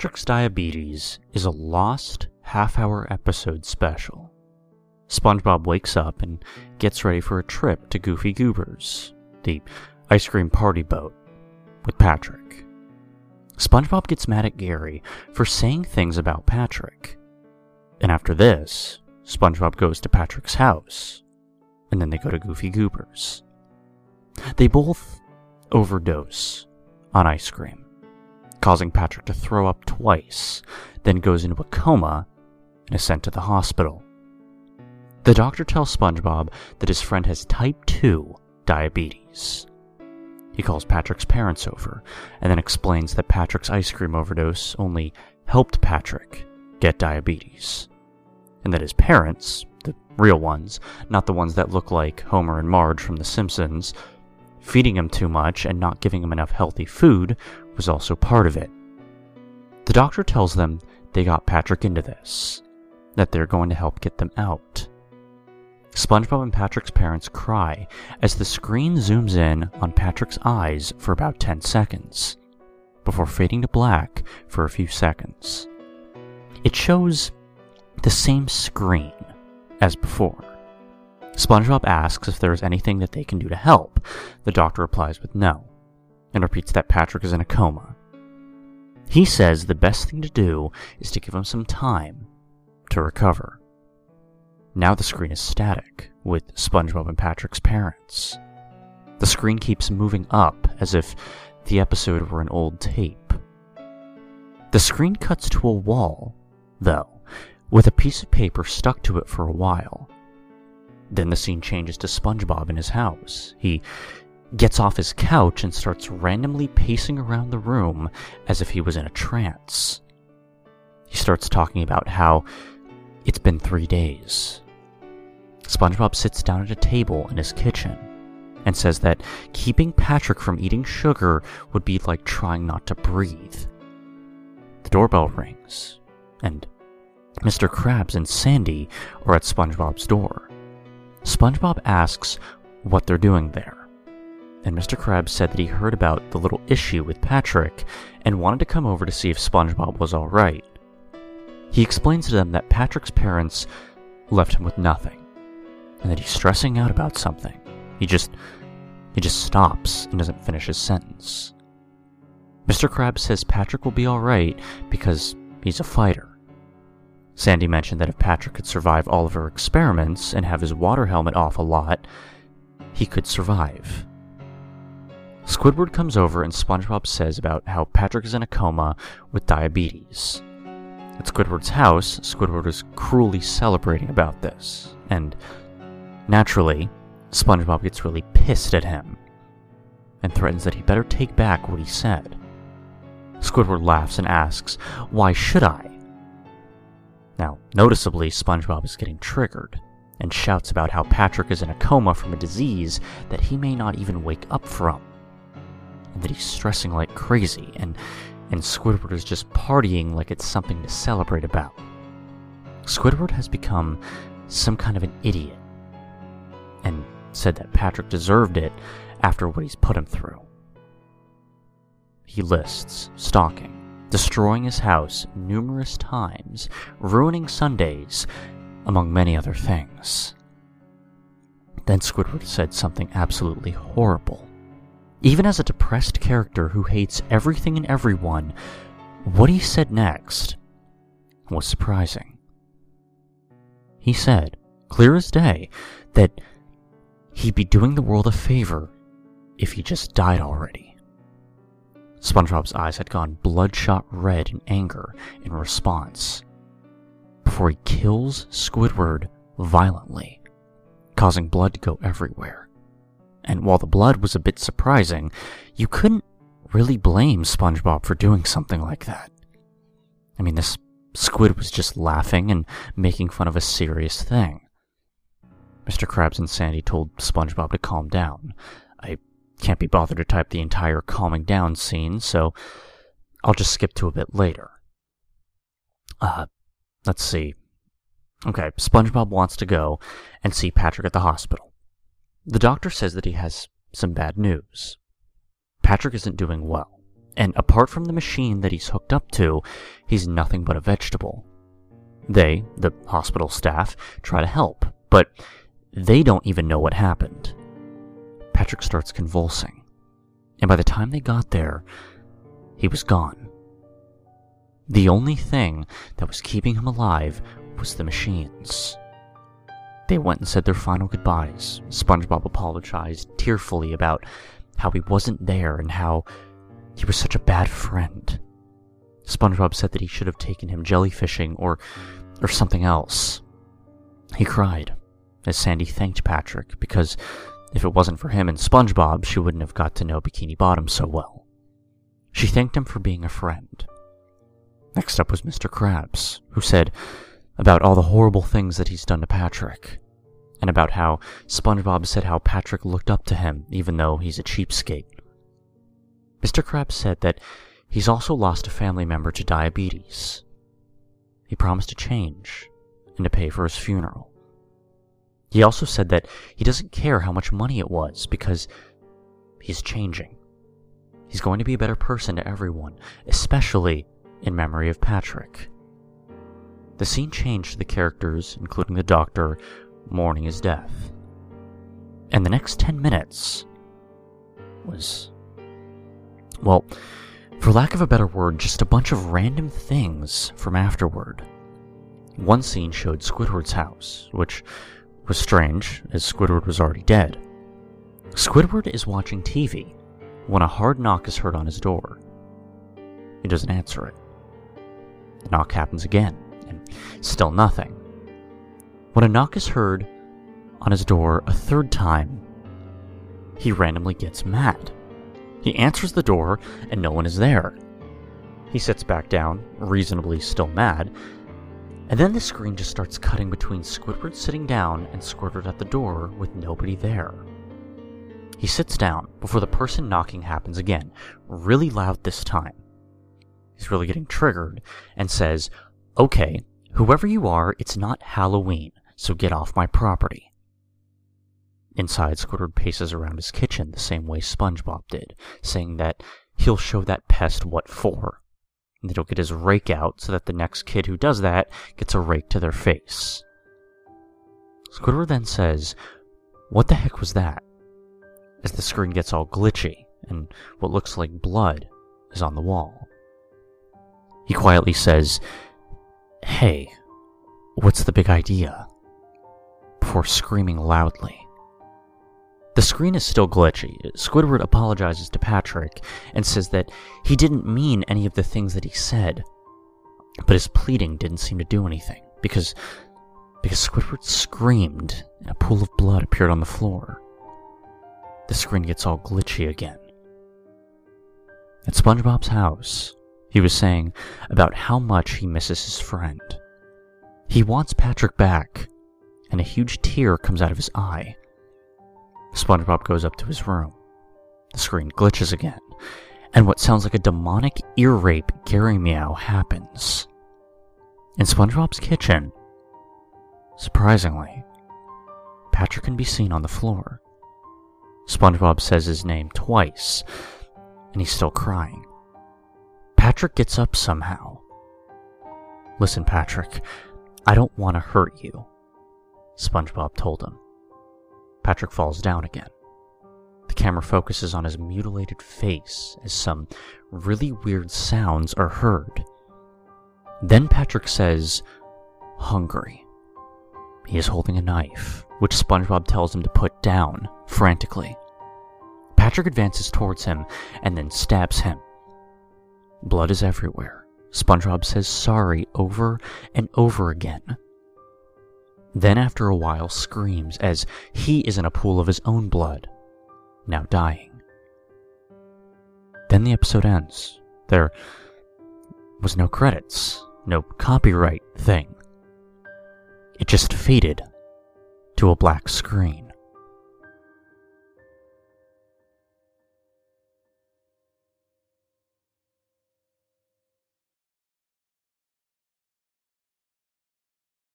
Patrick's Diabetes is a lost half hour episode special. SpongeBob wakes up and gets ready for a trip to Goofy Goobers, the ice cream party boat, with Patrick. SpongeBob gets mad at Gary for saying things about Patrick. And after this, SpongeBob goes to Patrick's house, and then they go to Goofy Goobers. They both overdose on ice cream, causing Patrick to throw up twice, then goes into a coma and is sent to the hospital. The doctor tells SpongeBob that his friend has type 2 diabetes. He calls Patrick's parents over and then explains that Patrick's ice cream overdose only helped Patrick get diabetes, and that his parents, the real ones, not the ones that look like Homer and Marge from The Simpsons, feeding him too much and not giving him enough healthy food was also part of it. The doctor tells them they got Patrick into this, that they're going to help get them out. SpongeBob and Patrick's parents cry as the screen zooms in on Patrick's eyes for about 10 seconds, before fading to black for a few seconds. It shows the same screen as before. SpongeBob asks if there is anything that they can do to help. The doctor replies with no, and repeats that Patrick is in a coma. He says the best thing to do is to give him some time to recover. Now the screen is static, with SpongeBob and Patrick's parents. The screen keeps moving up as if the episode were an old tape. The screen cuts to a wall, though, with a piece of paper stuck to it for a while. Then the scene changes to SpongeBob in his house. He gets off his couch and starts randomly pacing around the room as if he was in a trance. He starts talking about how it's been three days. SpongeBob sits down at a table in his kitchen and says that keeping Patrick from eating sugar would be like trying not to breathe. The doorbell rings, and Mr. Krabs and Sandy are at SpongeBob's door. SpongeBob asks what they're doing there, and Mr. Krabs said that he heard about the little issue with Patrick and wanted to come over to see if SpongeBob was alright. He explains to them that Patrick's parents left him with nothing, and that he's stressing out about something. He just he just stops and doesn't finish his sentence. Mr. Krabs says Patrick will be alright because he's a fighter. Sandy mentioned that if Patrick could survive all of her experiments and have his water helmet off a lot, he could survive. Squidward comes over and SpongeBob says about how Patrick is in a coma with diabetes. At Squidward's house, Squidward is cruelly celebrating about this, and naturally, SpongeBob gets really pissed at him and threatens that he better take back what he said. Squidward laughs and asks, Why should I? Now, noticeably, SpongeBob is getting triggered and shouts about how Patrick is in a coma from a disease that he may not even wake up from, and that he's stressing like crazy, and and Squidward is just partying like it's something to celebrate about. Squidward has become some kind of an idiot and said that Patrick deserved it after what he's put him through. He lists stalking, destroying his house numerous times, ruining Sundays, among many other things. Then Squidward said something absolutely horrible. Even as a depressed character who hates everything and everyone, what he said next was surprising. He said, clear as day, that he'd be doing the world a favor if he just died already. SpongeBob's eyes had gone bloodshot red in anger in response before he kills Squidward violently, causing blood to go everywhere. And while the blood was a bit surprising, you couldn't really blame SpongeBob for doing something like that. I mean, this squid was just laughing and making fun of a serious thing. Mr. Krabs and Sandy told SpongeBob to calm down. I can't be bothered to type the entire calming down scene, so I'll just skip to a bit later. Uh, let's see. Okay, SpongeBob wants to go and see Patrick at the hospital. The doctor says that he has some bad news. Patrick isn't doing well, And apart from the machine that he's hooked up to, he's nothing but a vegetable. They, the hospital staff, try to help, but they don't even know what happened. Patrick starts convulsing, and by the time they got there, he was gone. The only thing that was keeping him alive was the machines. They went and said their final goodbyes. SpongeBob apologized tearfully about how he wasn't there and how he was such a bad friend. SpongeBob said that he should have taken him jellyfishing or or something else. He cried as Sandy thanked Patrick because if it wasn't for him and SpongeBob, she wouldn't have got to know Bikini Bottom so well. She thanked him for being a friend. Next up was Mr. Krabs, who said about all the horrible things that he's done to Patrick, and about how SpongeBob said how Patrick looked up to him even though he's a cheapskate. Mr. Krabs said that he's also lost a family member to diabetes. He promised to change and to pay for his funeral. He also said that he doesn't care how much money it was because he's changing. He's going to be a better person to everyone, especially in memory of Patrick. The scene changed to the characters, including the doctor, mourning his death. And the next 10 minutes was. Well, for lack of a better word, just a bunch of random things from afterward. One scene showed Squidward's house, which was strange, as Squidward was already dead. Squidward is watching TV when a hard knock is heard on his door. He doesn't answer it. The knock happens again, still nothing. When a knock is heard on his door a third time, he randomly gets mad. He answers the door, and no one is there. He sits back down, reasonably still mad, and then the screen just starts cutting between Squidward sitting down and Squidward at the door with nobody there. He sits down before the person knocking happens again, really loud this time. He's really getting triggered and says, Okay, whoever you are, it's not Halloween, so get off my property. Inside, Squidward paces around his kitchen the same way SpongeBob did, saying that he'll show that pest what for and he'll get his rake out so that the next kid who does that gets a rake to their face. Squidward then says, What the heck was that? As the screen gets all glitchy and what looks like blood is on the wall. He quietly says, Hey, what's the big idea? Before screaming loudly. The screen is still glitchy. Squidward apologizes to Patrick and says that he didn't mean any of the things that he said. But his pleading didn't seem to do anything because because Squidward screamed and a pool of blood appeared on the floor. The screen gets all glitchy again. At SpongeBob's house, he was saying about how much he misses his friend. He wants Patrick back, and a huge tear comes out of his eye. SpongeBob goes up to his room. The screen glitches again, and what sounds like a demonic ear rape Gary Meow happens. In SpongeBob's kitchen, surprisingly, Patrick can be seen on the floor. SpongeBob says his name twice, and he's still crying. Patrick gets up somehow. Listen, Patrick, I don't want to hurt you, SpongeBob told him. Patrick falls down again. The camera focuses on his mutilated face as some really weird sounds are heard. Then Patrick says, hungry. He is holding a knife, which SpongeBob tells him to put down, frantically. Patrick advances towards him and then stabs him. Blood is everywhere. SpongeBob says sorry over and over again. Then, after a while, screams as he is in a pool of his own blood, now dying. Then the episode ends. There was no credits, no copyright thing. It just faded to a black screen.